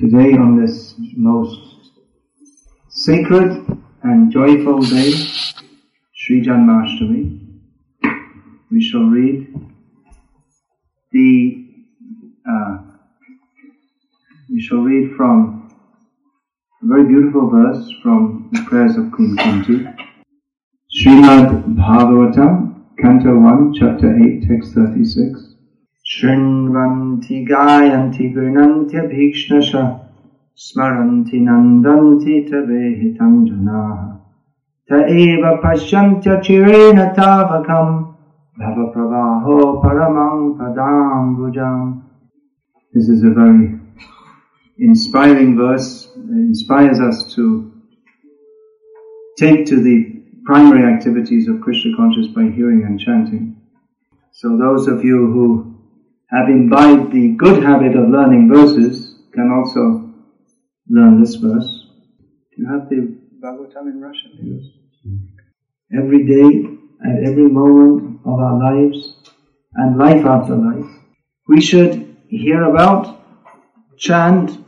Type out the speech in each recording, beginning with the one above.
Today on this most sacred and joyful day, Sri Janmashtami, we shall read the, uh, we shall read from a very beautiful verse from the prayers of Queen Kunti. Srimad Bhagavatam, Canto 1, Chapter 8, Text 36. Shrinvanti Gayanti Grinantya Bhikshnasha Smaranti Nandanti Janaha Ta eva pashyantya chirena tavakam Bhava pravaho paramang padam bhujam This is a very inspiring verse. It inspires us to take to the primary activities of Krishna consciousness by hearing and chanting. So those of you who have imbibed the good habit of learning verses can also learn this verse. Do you have the Bhagavatam in Russian? Yes. Every day and every moment of our lives and life after life, we should hear about, chant,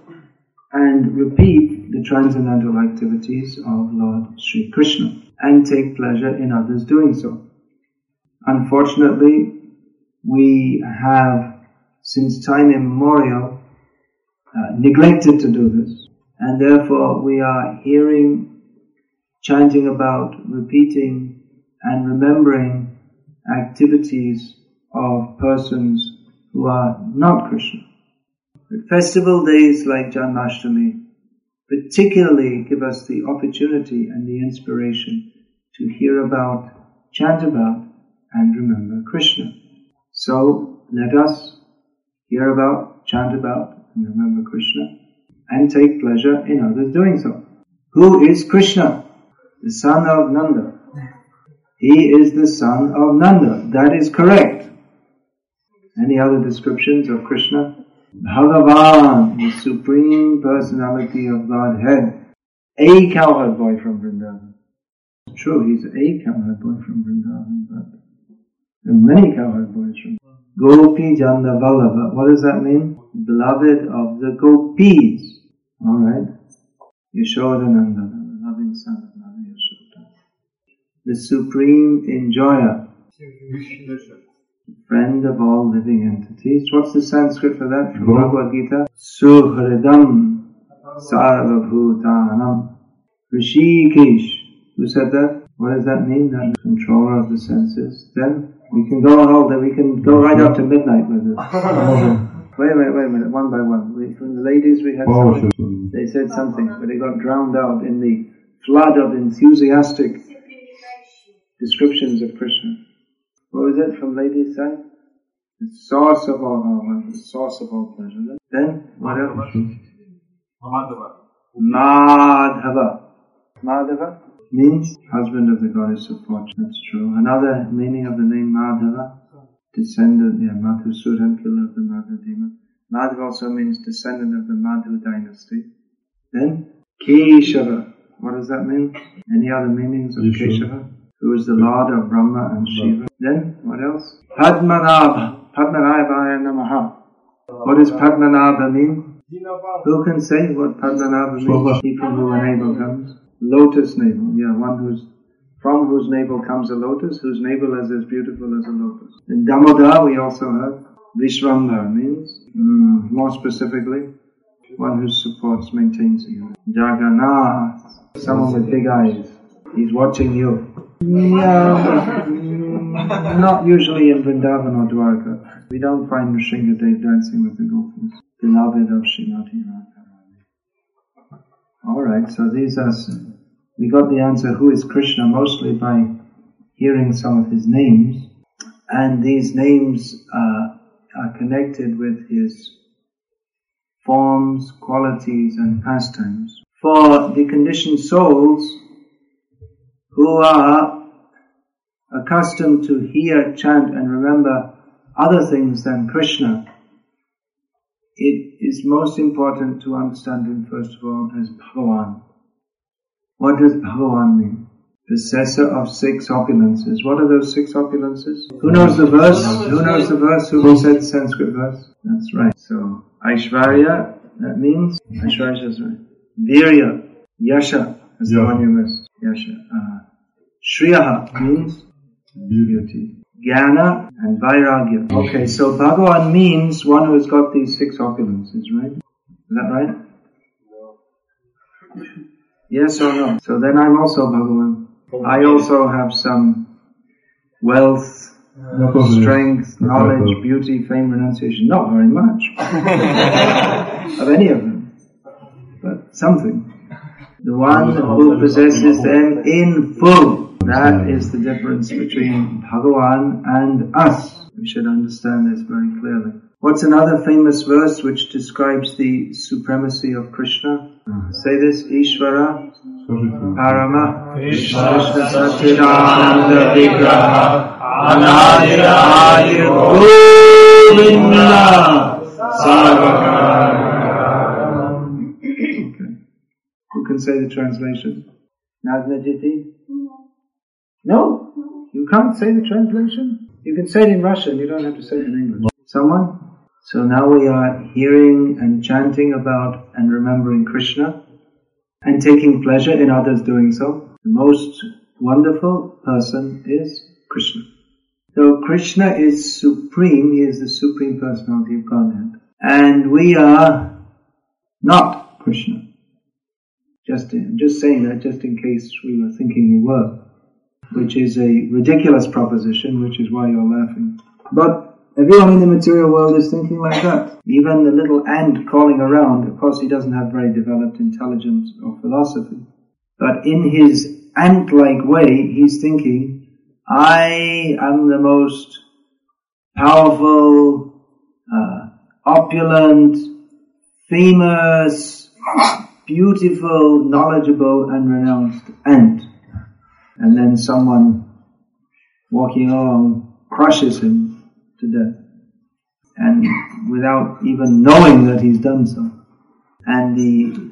and repeat the transcendental activities of Lord Sri Krishna and take pleasure in others doing so. Unfortunately, we have since time immemorial uh, neglected to do this and therefore we are hearing, chanting about, repeating and remembering activities of persons who are not Krishna. But festival days like Janmashtami particularly give us the opportunity and the inspiration to hear about, chant about and remember Krishna. So let us hear about, chant about, and remember Krishna, and take pleasure in others doing so. Who is Krishna? The son of Nanda. He is the son of Nanda. That is correct. Any other descriptions of Krishna? Bhagavan, the supreme personality of Godhead. A cowherd boy from Vrindavan. True, he's a cowherd boy from Vrindavan, but there are many cowherd boys from Gopi Janda. What does that mean? Beloved of the gopis. Alright? Yashodananda, the loving son of Mother Yashoda. The supreme enjoyer. Friend of all living entities. What's the Sanskrit for that from Bhagavad Gita? Suhridam Sarvabhutanam. Hrishikesh. Who said that? What does that mean? That controller of the senses. Then we can go on all day. We can go right up to midnight with this. wait a minute, wait a minute. One by one. We, from the ladies, we had oh, something. They said something, but they got drowned out in the flood of enthusiastic descriptions of Krishna. What was it from ladies' side? The source of all oh, knowledge, the source of all pleasure. Then, what else? Mm-hmm. Madhava. Madhava means husband of the goddess of fortune. That's true. Another meaning of the name Madhava, descendant, yeah, Madhusudan, killer of the Madhu demon. Madhava also means descendant of the Madhu dynasty. Then, Keshava. What does that mean? Any other meanings of Keshava? Who is the Lord of Brahma and Shiva. Then, what else? Padmanabha. Padmanabhaya Namaha. What does Padmanabha mean? Who can say what Padmanabha means? From who navel comes. Lotus navel, yeah, one whose, from whose navel comes a lotus, whose navel is as beautiful as a lotus. In Damodar we also have Vishwambar means, mm, more specifically, one who supports, maintains you. Jagannath, someone with big eyes. He's watching you. Yeah, mm, not usually in Vrindavan or Dwarka. We don't find Nrsingadev dancing with the gopis. Beloved of Srimati Radharani. Alright, so these are, we got the answer who is Krishna mostly by hearing some of his names. And these names uh, are connected with his forms, qualities, and pastimes. For the conditioned souls who are accustomed to hear, chant, and remember other things than Krishna, it is most important to understand him first of all as Bhagavan. What does Bhagavan mean? Possessor of six opulences. What are those six opulences? Who knows the verse? Who knows the verse? Who said the Sanskrit verse? That's right. So, Aishwarya, that means, Aishwarya is right. Virya, Yasha, that's the Yeah. one you missed. Yasha. Uh, Shriyaha means beauty. Jnana and Vairagya. Okay, so Bhagavan means one who has got these six opulences, right? Is that right? Yes or no? So then I'm also Bhagavan. I also have some wealth, No strength, knowledge, beauty, fame, renunciation. Not very much. of any of them. But something. The one who possesses them in full. That is the difference between Bhagavan and us. We should understand this very clearly. What's another famous verse which describes the supremacy of Krishna? Say this, Ishvara Parama Krishna Satchidananda Vigraha Anadir Adir Govinda. Who can say the translation? Nagnajiti? No? You can't say the translation? You can say it in Russian, you don't have to say it in English. Someone? So now we are hearing and chanting about and remembering Krishna and taking pleasure in others doing so. The most wonderful person is Krishna. So Krishna is supreme, he is the supreme personality of Godhead. And we are not Krishna. Just, I'm just saying that just in case we were thinking we were. Which is a ridiculous proposition, which is why you're laughing. But everyone in the material world is thinking like that. Even the little ant crawling around, of course he doesn't have very developed intelligence or philosophy. But in his ant-like way, he's thinking, I am the most powerful, uh, opulent, famous, beautiful, knowledgeable, and renounced ant. And then someone walking along crushes him to death. And without even knowing that he's done so. And the,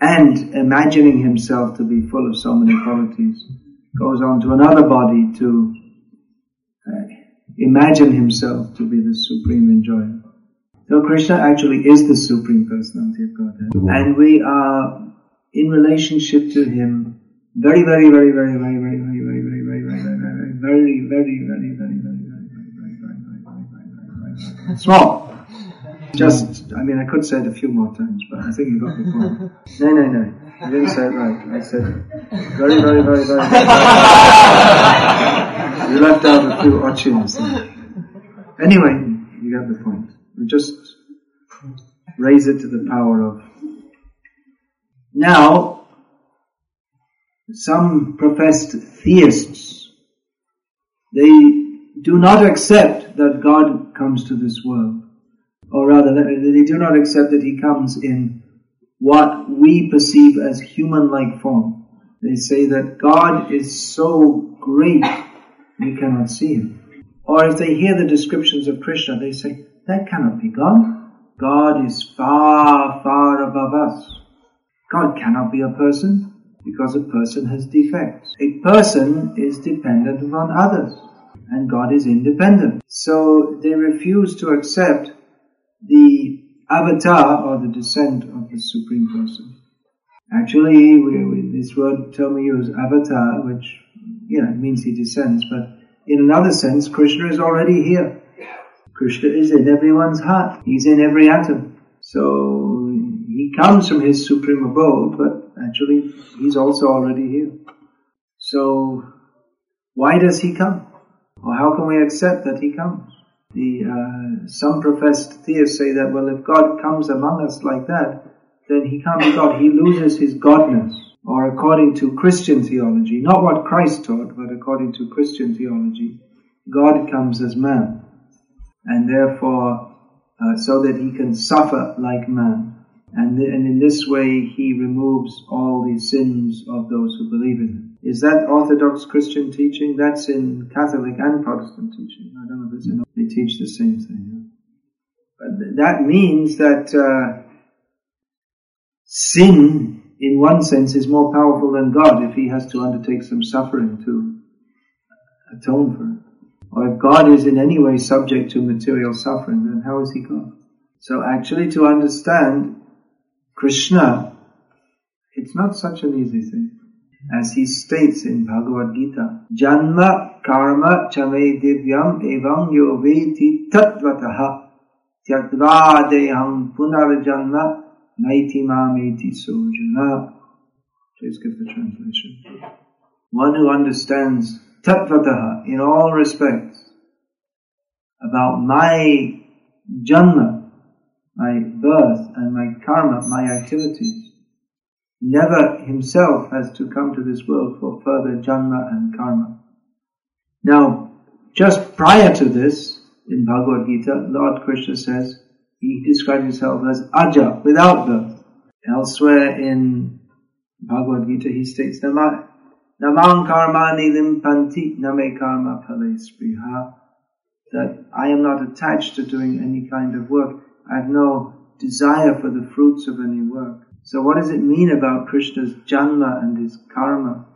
and imagining himself to be full of so many qualities, goes on to another body to uh, imagine himself to be the supreme enjoyer. So Krishna actually is the supreme personality of Godhead, and we are in relationship to him very, very, very, very, very, very, very very, very, very, very, very, very, very, very, very, very, very, small. Just, I mean, I could say it a few more times, but I think you got the point. No, no, no. You didn't say it right. I said very, very, very, very. You left out a few ochins there. Anyway, you got the point. We just raise it to the power of. Now, some professed theists, they do not accept that God comes to this world or rather they do not accept that he comes in what we perceive as human-like form. They say that God is so great we cannot see him. Or if they hear the descriptions of Krishna, they say, that cannot be God. God is far, far above us. God cannot be a person because a person has defects. A person is dependent upon others and God is independent. So they refuse to accept the avatar or the descent of the Supreme Person. Actually, we, we, this word term we use, avatar, which, you know, means he descends, but in another sense, Krishna is already here. Krishna is in everyone's heart. He's in every atom. So, he comes from his supreme abode, but actually, he's also already here. So, why does he come? Or how can we accept that he comes? The uh, some professed theists say that well, if God comes among us like that, then he can't be God. He loses his godness. Or according to Christian theology, not what Christ taught, but according to Christian theology, God comes as man, and therefore uh, so that he can suffer like man. And, and in this way, he removes all the sins of those who believe in him. Is that Orthodox Christian teaching? That's in Catholic and Protestant teaching. I don't know if it's in, they teach the same thing. But th- that means that uh, sin, in one sense, is more powerful than God if he has to undertake some suffering to atone for it. Or if God is in any way subject to material suffering, then how is he God? So actually to understand Krishna, it's not such an easy thing. As he states in Bhagavad Gita, Janma karma chame divyam evam yo veti tatvataha tyatva deham punarjanma naiti mameti sojana. Please give the translation. One who understands tatvataha in all respects about my janma, my birth and my karma, my activities, never himself has to come to this world for further janma and karma. Now, just prior to this, in Bhagavad Gita, Lord Krishna says, he describes himself as Aja, without birth. Elsewhere in Bhagavad Gita, he states, Namang karmani limpanti name karma pale spriha, that I am not attached to doing any kind of work. I have no desire for the fruits of any work. So what does it mean about Krishna's janma and his karma?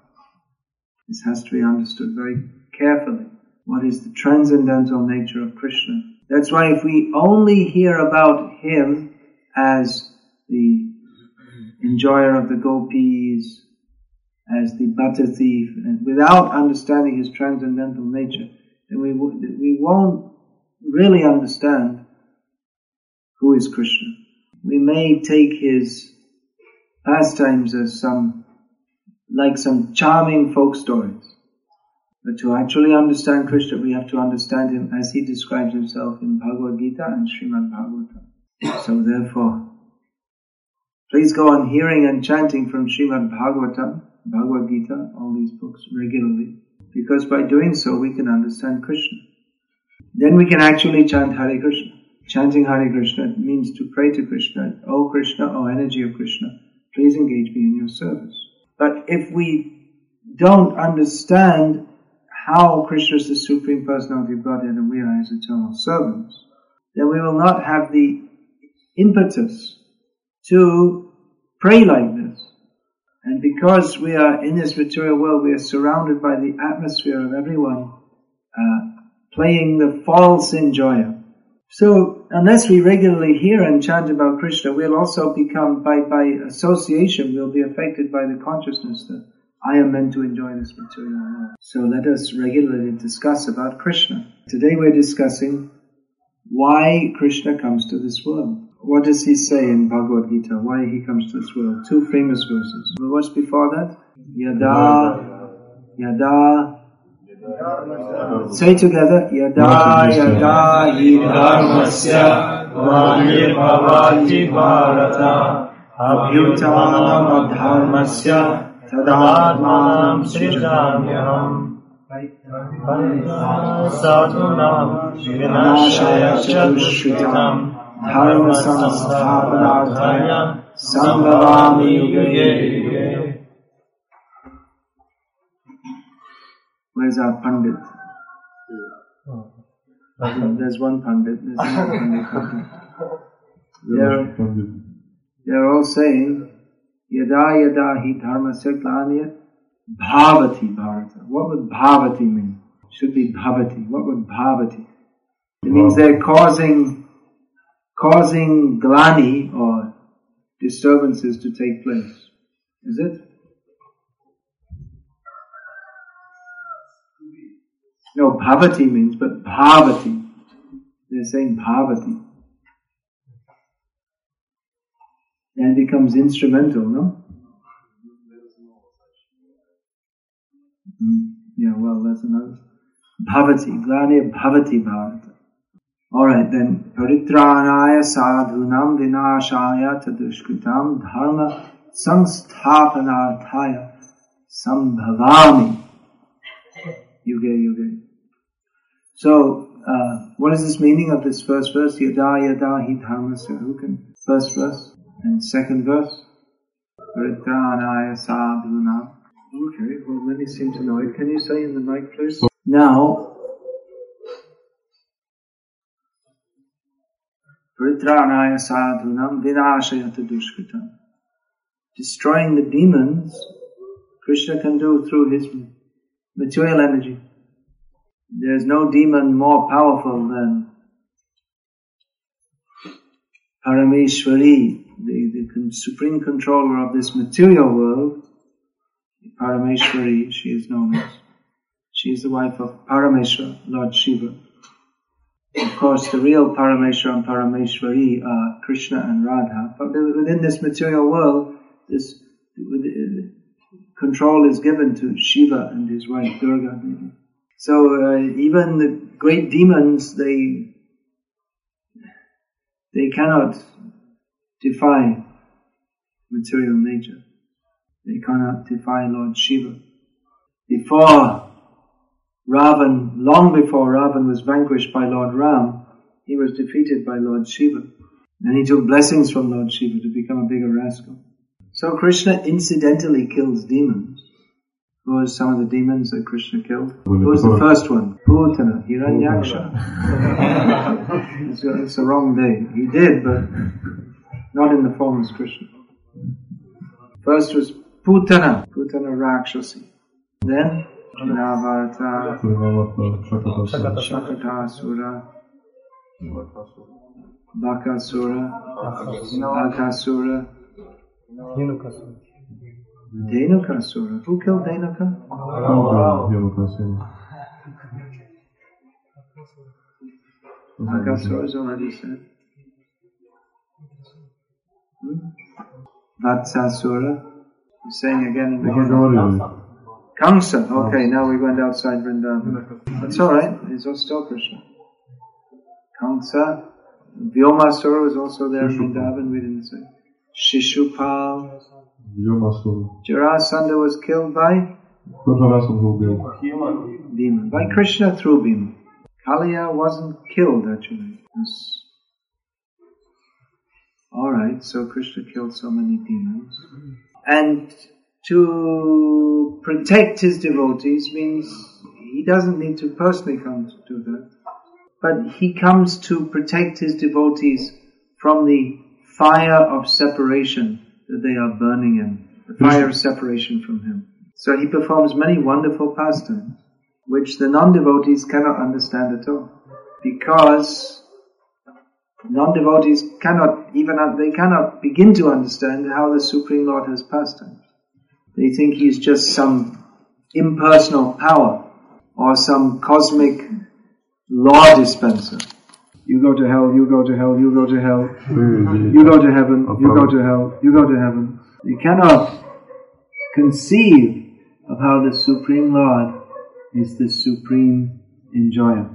This has to be understood very carefully. What is the transcendental nature of Krishna? That's why if we only hear about him as the enjoyer of the gopis, as the butter thief, and without understanding his transcendental nature, then we, we won't really understand who is Krishna. We may take his pastimes as some, like some charming folk stories. But to actually understand Krishna, we have to understand him as he describes himself in Bhagavad Gita and Srimad Bhagavatam. So therefore, please go on hearing and chanting from Srimad Bhagavatam, Bhagavad Gita, all these books regularly, because by doing so we can understand Krishna. Then we can actually chant Hare Krishna. Chanting Hare Krishna means to pray to Krishna, O Krishna, O energy of Krishna, please engage me in your service. But if we don't understand how Krishna is the Supreme Personality of Godhead and we are His eternal servants, then we will not have the impetus to pray like this. And because we are in this material world, we are surrounded by the atmosphere of everyone uh, playing the false enjoyer. So, unless we regularly hear and chant about Krishna, we'll also become, by, by association, we'll be affected by the consciousness that I am meant to enjoy this material world. So let us regularly discuss about Krishna. Today we're discussing why Krishna comes to this world. What does he say in Bhagavad Gita? Why he comes to this world? Two famous verses. What's before that? Yada, yada, Say together, yada yada hi dharmasya Bhavati Bharata abhyutanam adharmasya Tadatmanam Srijamyaham Sadhunam Vinashaya Chadushritam dharma samsthapanarthaya sambhavami yuge Where's our Pandit? There's one Pandit, there's another Pandit. They're, they're all saying, Yada yada hi dharma glanya bhavati bharata. What would bhavati mean? Should be bhavati. What would bhavati? It means they're causing, causing glani or disturbances to take place. Is it? No, bhavati means, but bhavati. They're saying bhavati. And becomes instrumental, no? Mm, yeah, well, that's another. Bhavati, glani bhavati bhavata. Alright then, paritranaya sadhunam vinashaya tadushkritam dharma samsthapanarthaya sambhavami yuge yuge. So, uh, what is this meaning of this first verse? Yada yada hi dharmasya. First verse and second verse. Paritranaya sadhuna. Okay, well many seem to know it. Can you say in the mic please? Now, Paritranaya sadhunam vinashayata dushkritam. Destroying the demons, Krishna can do through his material energy. There's no demon more powerful than Parameshwari, the, the supreme controller of this material world. Parameshwari, she is known as. She is the wife of Parameshwar, Lord Shiva. Of course, the real Parameshwar and Parameshwari are Krishna and Radha. But within this material world, this uh, control is given to Shiva and his wife Durga. So uh, even the great demons, they they cannot defy material nature. They cannot defy Lord Shiva. Before Ravan, long before Ravan was vanquished by Lord Ram, he was defeated by Lord Shiva. And he took blessings from Lord Shiva to become a bigger rascal. So Krishna incidentally kills demons. Who was some of the demons that Krishna killed? Who was the first one? Putana, Hiranyaksha. it's, a, it's a wrong day. He did, but not in the form as Krishna. First was Putana, Putana Rakshasi. Then Navarta, Shakatasura, Bakasura, Aghasura, Dhenukasura. Who killed Dhenuka? Aghasura is already said. Hmm? Vatsasura. He's saying again in the beginning. Kamsa. Okay, now we went outside Vrindavan. That's alright. He's still Krishna. Kamsa. Vyomasura was also there in Vrindavan. We didn't say. Shishupal. Jarasandha was killed by Bhima. By Krishna through Bhima. Kaliya wasn't killed actually. Was... Alright, so Krishna killed so many demons. And to protect his devotees means he doesn't need to personally come to do that. But he comes to protect his devotees from the fire of separation that they are burning in, the fire of separation from him. So he performs many wonderful pastimes, which the non-devotees cannot understand at all. Because non-devotees cannot even, uh, they cannot begin to understand how the Supreme Lord has pastimes. They think he's just some impersonal power or some cosmic law dispenser. You go to hell, you go to hell, you go to hell, mm-hmm. you go to heaven, you go to hell, you go to heaven. You cannot conceive of how the Supreme Lord is the supreme enjoyer.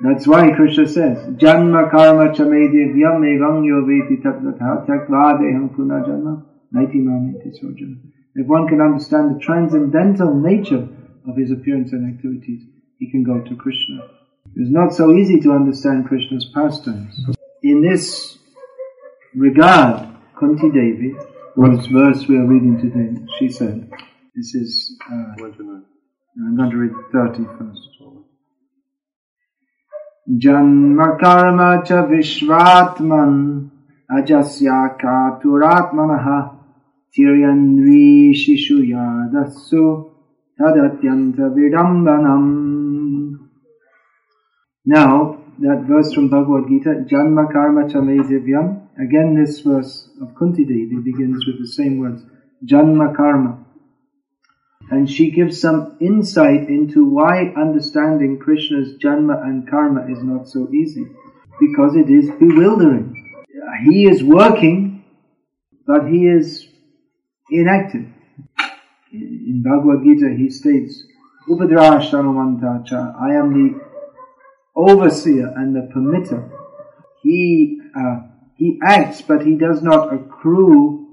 That's why Krishna says, Janma karma chame devyam evam yoveti tattvatha takvadeham kuna janma naiti mamiti sojana. If one can understand the transcendental nature of his appearance and activities, he can go to Krishna. It's not so easy to understand Krishna's pastimes. In this regard, Kunti Devi, whose verse we are reading today, she said, this is, uh, I'm going to read 30 first. Janma karma cha vishvatman ajasya katuratmanaha tiryanri shishu yadasu tadatyanta vidambanam now, that verse from Bhagavad Gita, Janma Karma Divyam, again this verse of Kunti Devi begins with the same words, Janma Karma. And she gives some insight into why understanding Krishna's Janma and Karma is not so easy. Because it is bewildering. He is working, but he is inactive. In Bhagavad Gita he states, Upadrashtanumantacha, I am the overseer and the permitter. He uh, he acts, but he does not accrue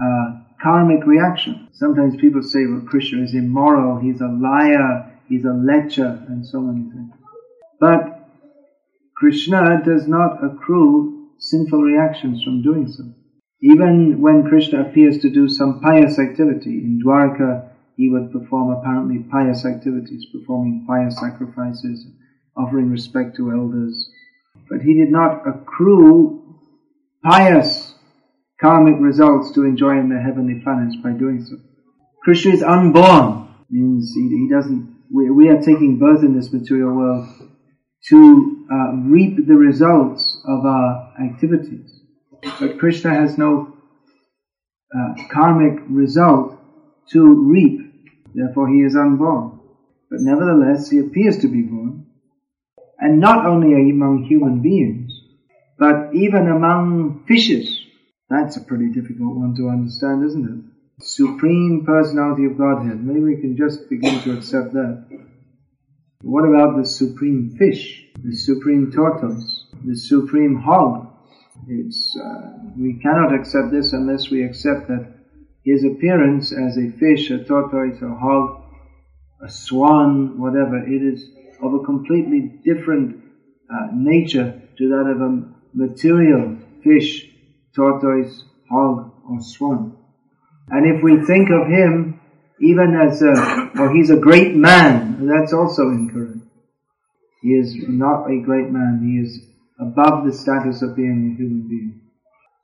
uh, karmic reaction. Sometimes people say, "Well, Krishna is immoral. He's a liar. He's a lecher," and so many things. But Krishna does not accrue sinful reactions from doing so. Even when Krishna appears to do some pious activity, in Dwarka he would perform apparently pious activities, performing pious sacrifices, offering respect to elders. But he did not accrue pious karmic results to enjoy in the heavenly planets by doing so. Krishna is unborn, means he, he doesn't, we, we, are taking birth in this material world to uh, reap the results of our activities. But Krishna has no uh, karmic result to reap, therefore he is unborn. But nevertheless, he appears to be born, and not only among human beings, but even among fishes. That's a pretty difficult one to understand, isn't it? Supreme personality of Godhead. Maybe we can just begin to accept that. What about the supreme fish, the supreme tortoise, the supreme hog? It's, uh, we cannot accept this unless we accept that his appearance as a fish, a tortoise, a hog, a swan, whatever, it is of a completely different uh, nature to that of a material fish, tortoise, hog, or swan. And if we think of him even as a, well, he's a great man, that's also incorrect. He is not a great man, he is above the status of being a human being.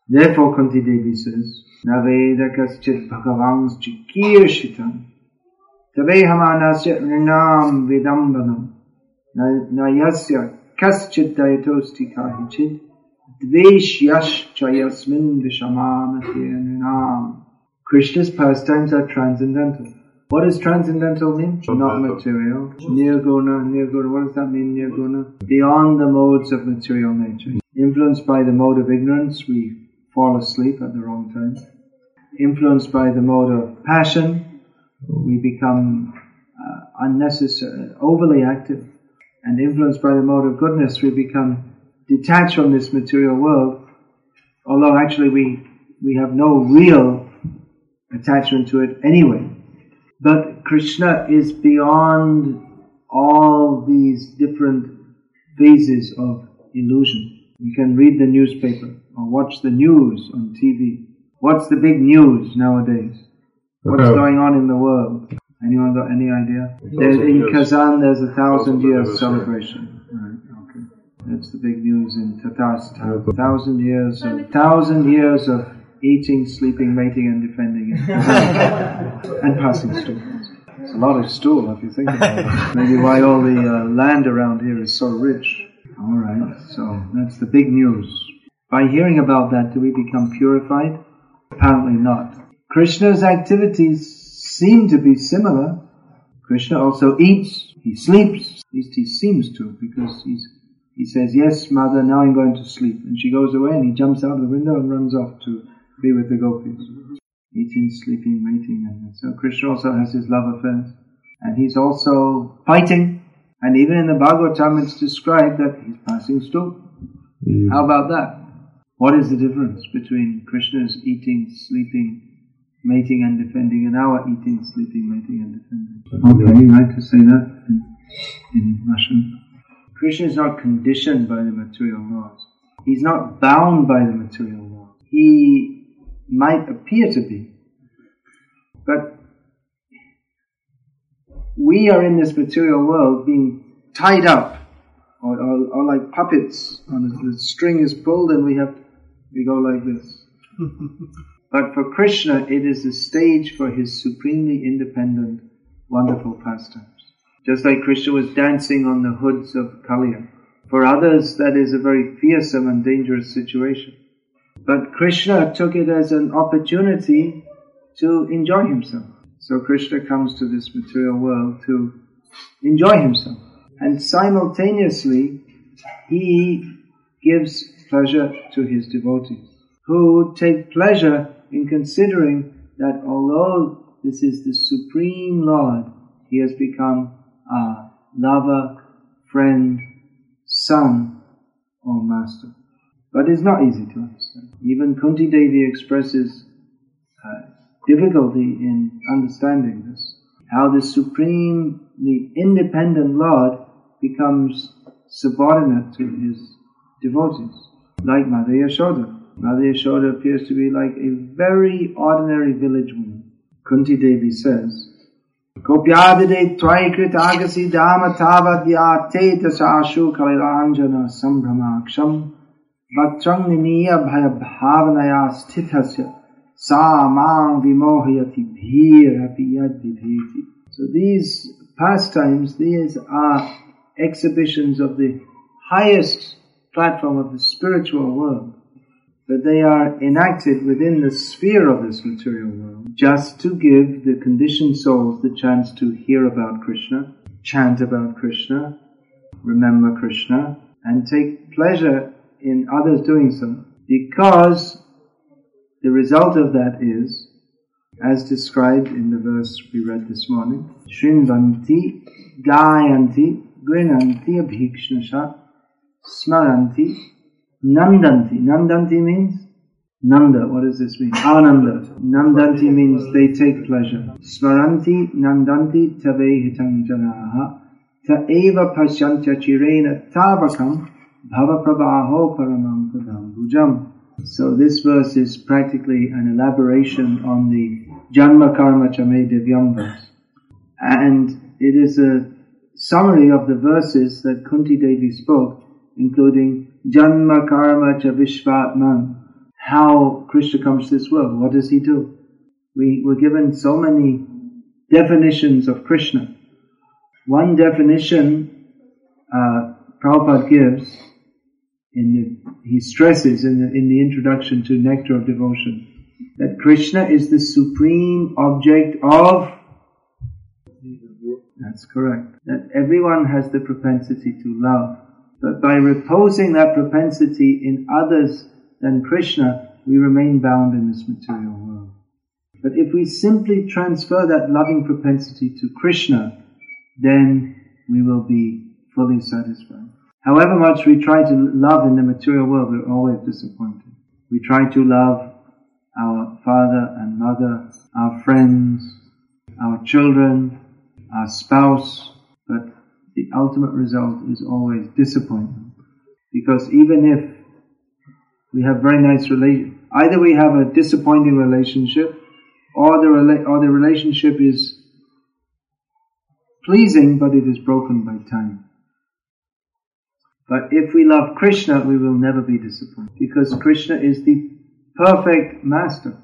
Therefore, Kunti Devi says, Naveda kaschit bhagavans chikirshitam tabe hamanasya rinam vidambanam nayasya kaschit dayatosti kahichit dveshyash chayasmin vishamamati rinam Krishna's pastimes are transcendental. What does transcendental mean? Not material. Nirguna, nirguna, what does that mean, nirguna? Beyond the modes of material nature. Influenced by the mode of ignorance, we fall asleep at the wrong time. Influenced by the mode of passion, we become uh, unnecessary, overly active. And influenced by the mode of goodness, we become detached from this material world, although actually we, we have no real attachment to it anyway. But Krishna is beyond all these different phases of illusion. You can read the newspaper or watch the news on TV. What's the big news nowadays? What's Uh-huh. going on in the world? Anyone got any idea? There's, in Kazan, there's a thousand year celebration. Right, okay. That's the big news in Tatarstan. Thousand years, of, thousand years of eating, sleeping, mating, and defending it, and passing stool. It's a lot of stool if you think about it. Maybe why all the uh, land around here is so rich. All right, so that's the big news. By hearing about that, do we become purified? Apparently not. Krishna's activities seem to be similar. Krishna also eats, he sleeps, at least he seems to, because he's, he says, yes, mother, now I'm going to sleep. And she goes away and he jumps out of the window and runs off to be with the gopis. Eating, sleeping, mating, and so Krishna also has his love affairs. And he's also fighting. And even in the Bhagavatam it's described that he's passing stool. Mm. How about that? What is the difference between Krishna's eating, sleeping, mating and defending and our eating, sleeping, mating and defending? Okay, you right to say that in, in Russian. Krishna is not conditioned by the material laws. He's not bound by the material laws. He might appear to be, but we are in this material world being tied up or, or, or like puppets on a, the string is pulled and we have we go like this. but for Krishna, it is a stage for his supremely independent, wonderful pastimes. Just like Krishna was dancing on the hoods of Kaliya. For others, that is a very fearsome and dangerous situation. But Krishna took it as an opportunity to enjoy himself. So Krishna comes to this material world to enjoy himself. And simultaneously, he gives pleasure to his devotees, who take pleasure in considering that although this is the Supreme Lord, he has become a lover, friend, son, or master. But it's not easy to understand. Even Kunti Devi expresses uh, difficulty in understanding this. How the supremely independent Lord becomes subordinate to his devotees, like Mother Yashoda. Mother Yashoda appears to be like a very ordinary village woman. Kunti Devi says, Kopyadide twaikrit agasi dama tavad vyate tasashu kalilanjana sambhamaksham Vatrang niniya bhaya bhavanaya sthithasya sa mang vimohyati bhir So these pastimes, these are exhibitions of the highest platform of the spiritual world. But they are enacted within the sphere of this material world just to give the conditioned souls the chance to hear about Krishna, chant about Krishna, remember Krishna, and take pleasure in others doing so. Because the result of that is, as described in the verse we read this morning, Shrinvanti, Gayanti, Grinanti, Abhikshnasha, Smaranti, Nandanti. Nandanti means Nanda, what does this mean? Ananda. Nandanti means they take pleasure. Smaranti, Nandanti, Tave Hitam Janaha, Ta Eva Pasyantya Chirena Tavakam, Bhava Prabhaho Paramam Bhujam. So this verse is practically an elaboration on the Janma Karma Chame Divyam verse. And it is a summary of the verses that Kunti Devi spoke, including Janma Karma Cha Vishvatman, how Krishna comes to this world. What does he do? We were given so many definitions of Krishna. One definition uh, Prabhupada gives, in the, he stresses in the, in the introduction to Nectar of Devotion, that Krishna is the supreme object of that's correct. That everyone has the propensity to love. But by reposing that propensity in others than Krishna, we remain bound in this material world. But if we simply transfer that loving propensity to Krishna, then we will be fully satisfied. However much we try to love in the material world, we're always disappointed. We try to love our father and mother, our friends, our children, our spouse, the ultimate result is always disappointment. Because even if we have very nice relation, either we have a disappointing relationship, or the rela- or the relationship is pleasing, but it is broken by time. But if we love Krishna, we will never be disappointed because Krishna is the perfect master.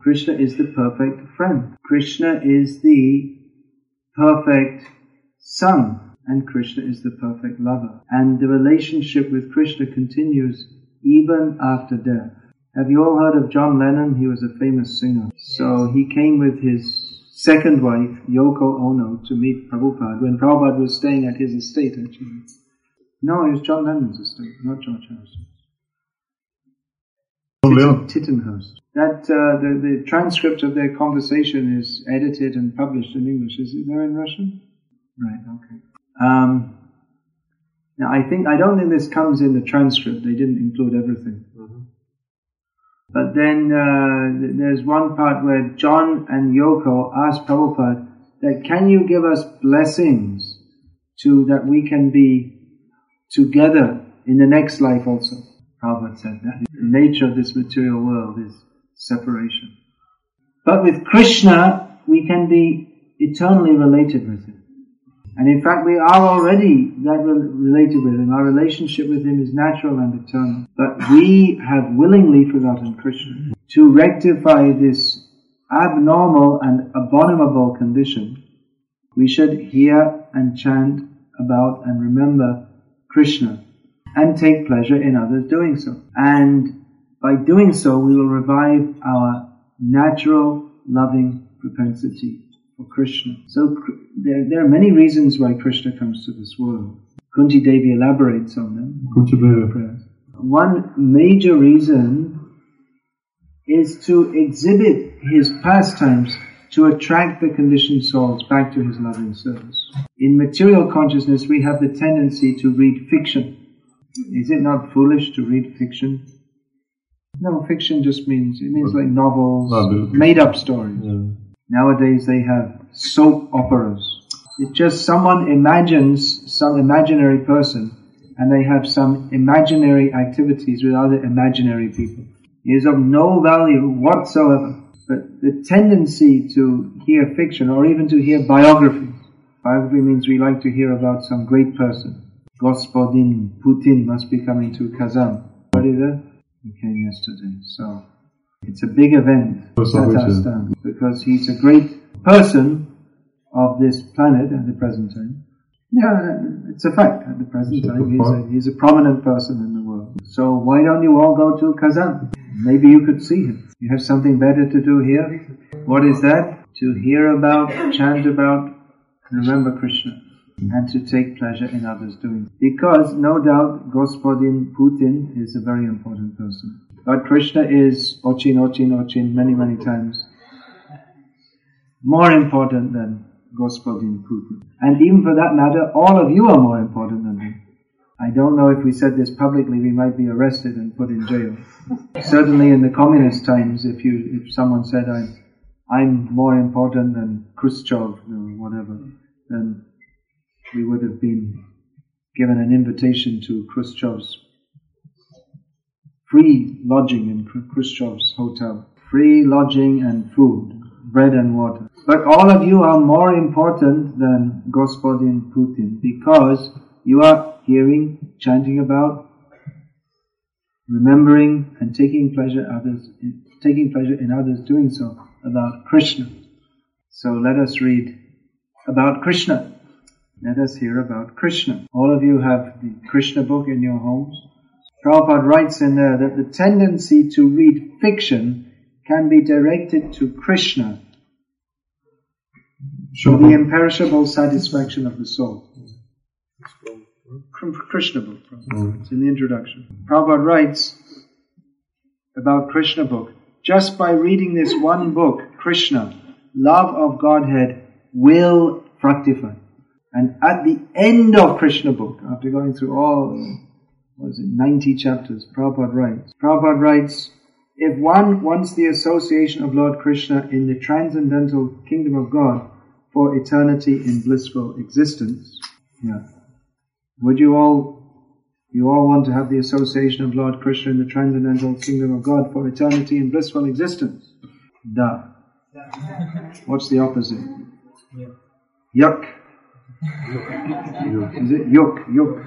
Krishna is the perfect friend. Krishna is the perfect son and Krishna is the perfect lover. And the relationship with Krishna continues even after death. Have you all heard of John Lennon? He was a famous singer. So he came with his second wife, Yoko Ono, to meet Prabhupada when Prabhupada was staying at his estate actually. No, it was John Lennon's estate, not George Harrison. Lennon. Tittenhurst. That uh, the, the transcript of their conversation is edited and published in English. Is it there in Russian? Right. Okay. Um, now I think I don't think this comes in the transcript. They didn't include everything. But then uh, there's one part where John and Yoko ask Prabhupada that can you give us blessings to that we can be together in the next life also. Prabhupada said that the nature of this material world is separation. But with Krishna, we can be eternally related with Him. And in fact, we are already related with Him. Our relationship with Him is natural and eternal. But we have willingly forgotten Krishna. To rectify this abnormal and abominable condition, we should hear and chant about and remember Krishna and take pleasure in others doing so. And by doing so, we will revive our natural loving propensity for Krishna. So there, there are many reasons why Krishna comes to this world. Kunti Devi elaborates on them. Kunti Devi. One major reason is to exhibit his pastimes to attract the conditioned souls back to his loving service. In material consciousness, we have the tendency to read fiction. Is it not foolish to read fiction? No, fiction just means, it means like novels, made up stories. Yeah. Nowadays they have soap operas. It's just someone imagines some imaginary person and they have some imaginary activities with other imaginary people. It is of no value whatsoever. But the tendency to hear fiction or even to hear biography, biography means we like to hear about some great person. Gospodin Putin must be coming to Kazan. What is it? He came yesterday. So it's a big event, Tatarstan, because he's a great person of this planet at the present time. Yeah, it's a fact. At the present time, he's a, he's a prominent person in the world. So why don't you all go to Kazan? Maybe you could see him. You have something better to do here? What is that? To hear about, chant about, remember Krishna. And to take pleasure in others doing. Because, no doubt, Gospodin Putin is a very important person. But Krishna is Ochin, Ochin, Ochin many, many times. More important than Gospodin Putin. And even for that matter, all of you are more important than him. I don't know if we said this publicly, we might be arrested and put in jail. Certainly in the communist times, if you, if someone said I'm, I'm more important than Khrushchev or whatever, then we would have been given an invitation to Khrushchev's free lodging in Khrushchev's hotel. Free lodging and food, bread and water. But all of you are more important than Gospodin Putin because you are hearing, chanting about, remembering and taking pleasure others, taking pleasure in others doing so about Krishna. So let us read about Krishna. Let us hear about Krishna. All of you have the Krishna book in your homes. Prabhupada writes in there that the tendency to read fiction can be directed to Krishna for the imperishable satisfaction of the soul. From Krishna book, mm. it's in the introduction. Prabhupada writes about Krishna book. Just by reading this one book, Krishna, love of Godhead will fructify. And at the end of Krishna book, after going through all, was it, 90 chapters, Prabhupada writes, Prabhupada writes, if one wants the association of Lord Krishna in the transcendental kingdom of God for eternity in blissful existence, yeah, would you all, you all want to have the association of Lord Krishna in the transcendental kingdom of God for eternity in blissful existence? Da. What's the opposite? Yuck. Is it yuk? Yuk.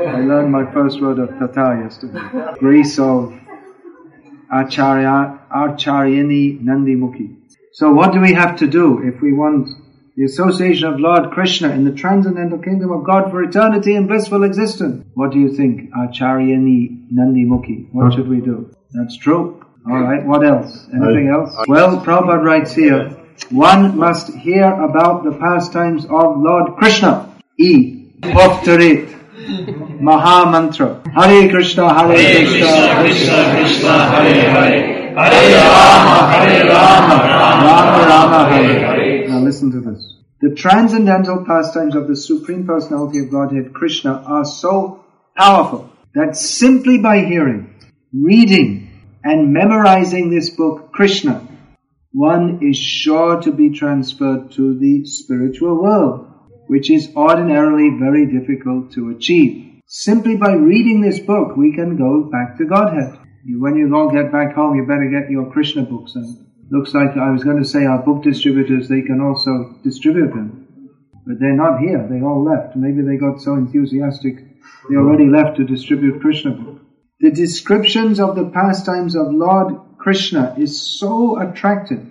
I learned my first word of Tatar yesterday. Grace of Acharya, Acharyani Nandimukhi. So what do we have to do if we want the association of Lord Krishna in the transcendental kingdom of God for eternity and blissful existence? What do you think, Acharyani Nandimukhi? What should we do? That's true. Alright, what else? Anything else? Well, Prabhupada writes here, one must hear about the pastimes of Lord Krishna. E. Bhaktarit. Maha Mantra. Hare Krishna, Hare Krishna, Krishna Krishna Hare Hare Hare Rama Hare Rama Rama Rama Hare Hare. Hare Now listen to this. The transcendental pastimes of the Supreme Personality of Godhead, Krishna, are so powerful that simply by hearing, reading, and memorizing this book, Krishna, one is sure to be transferred to the spiritual world, which is ordinarily very difficult to achieve. Simply by reading this book, we can go back to Godhead. When you all get back home, you better get your Krishna books. And looks like I was going to say our book distributors, they can also distribute them. But they're not here. They all left. Maybe they got so enthusiastic, they already left to distribute Krishna book. The descriptions of the pastimes of Lord Krishna is so attractive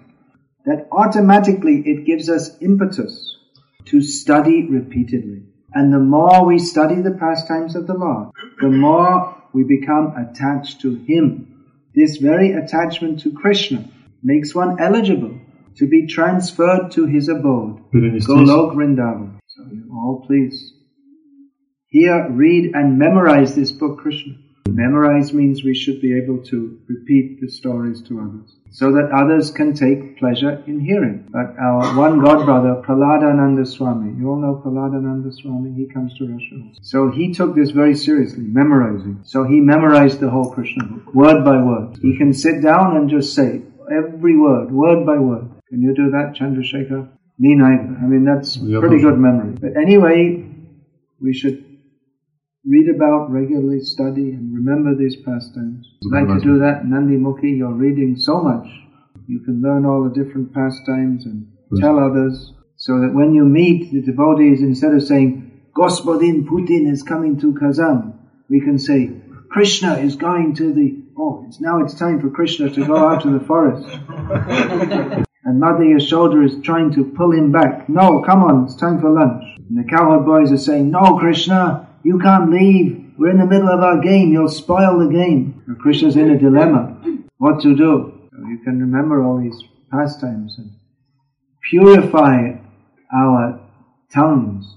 that automatically it gives us impetus to study repeatedly. And the more we study the pastimes of the Lord, the more we become attached to Him. This very attachment to Krishna makes one eligible to be transferred to His abode, Golok Vrindavan. So you all please hear, read and memorize this book, Krishna. Memorize means we should be able to repeat the stories to others so that others can take pleasure in hearing. But our one god brother, Prahladananda Swami, you all know Prahladananda Swami, he comes to Russia. also. So he took this very seriously, memorizing. So he memorized the whole Krishna book, word by word. He can sit down and just say every word, word by word. Can you do that, Chandrasekhar? Me neither. I mean, that's pretty good memory. But anyway, we should read about, regularly study, and remember these pastimes. Like to do that, Nandi Mukhi, you're reading so much. You can learn all the different pastimes and tell others, so that when you meet the devotees, instead of saying, Gospodin Putin is coming to Kazan, we can say, Krishna is going to the, oh, it's now it's time for Krishna to go out to the forest. and Mother Yashoda is trying to pull him back. No, come on, it's time for lunch. And the cowherd boys are saying, no, Krishna, you can't leave. We're in the middle of our game. You'll spoil the game. And Krishna's in a dilemma. What to do? You can remember all these pastimes and purify our tongues.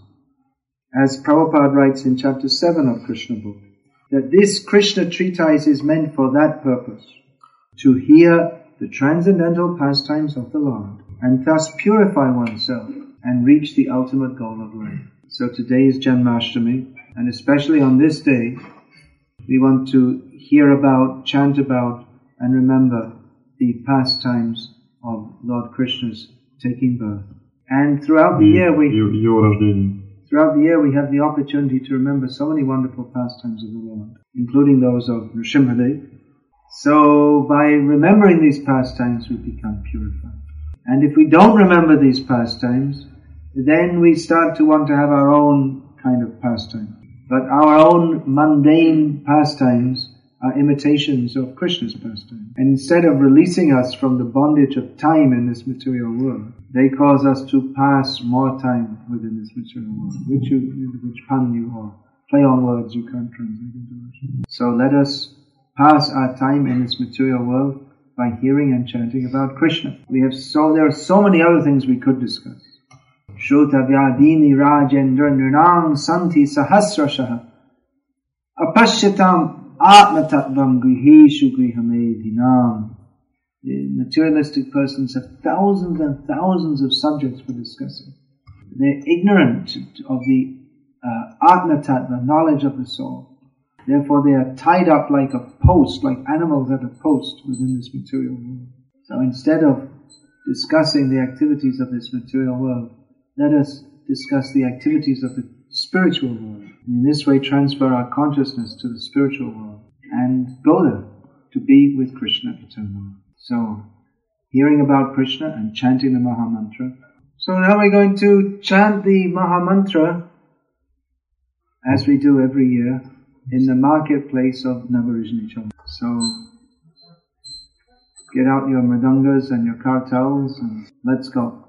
As Prabhupada writes in chapter 7 of Krishna book, that this Krishna treatise is meant for that purpose. To hear the transcendental pastimes of the Lord and thus purify oneself and reach the ultimate goal of life. So today is Janmashtami and especially on this day, we want to hear about, chant about, and remember the pastimes of Lord Krishna's taking birth. And throughout the year, we throughout the year we have the opportunity to remember so many wonderful pastimes of the Lord, including those of Nrsimhadev. So by remembering these pastimes, we become purified. And if we don't remember these pastimes, then we start to want to have our own kind of pastime. But our own mundane pastimes are imitations of Krishna's pastime. And instead of releasing us from the bondage of time in this material world, they cause us to pass more time within this material world, which you, which pun you are. play on words you can't translate into Russian. So let us pass our time in this material world by hearing and chanting about Krishna. We have so, there are so many other things we could discuss. Shruta Vyadini Rajendra Nrinang Santi Sahasrashaha Apashyatam Atmatattvam Griheshu Grihamedhinam the materialistic persons have thousands and thousands of subjects for discussing. They're ignorant of the uh, Atma Tattva, knowledge of the soul. Therefore, they are tied up like a post, like animals at a post within this material world. So instead of discussing the activities of this material world, let us discuss the activities of the spiritual world. And in this way, transfer our consciousness to the spiritual world and go there to be with Krishna eternally. So, hearing about Krishna and chanting the Maha Mantra. So now we're going to chant the Maha Mantra as we do every year in the marketplace of Naberezhnye Chelny. So, get out your mridangas and your kartals and let's go.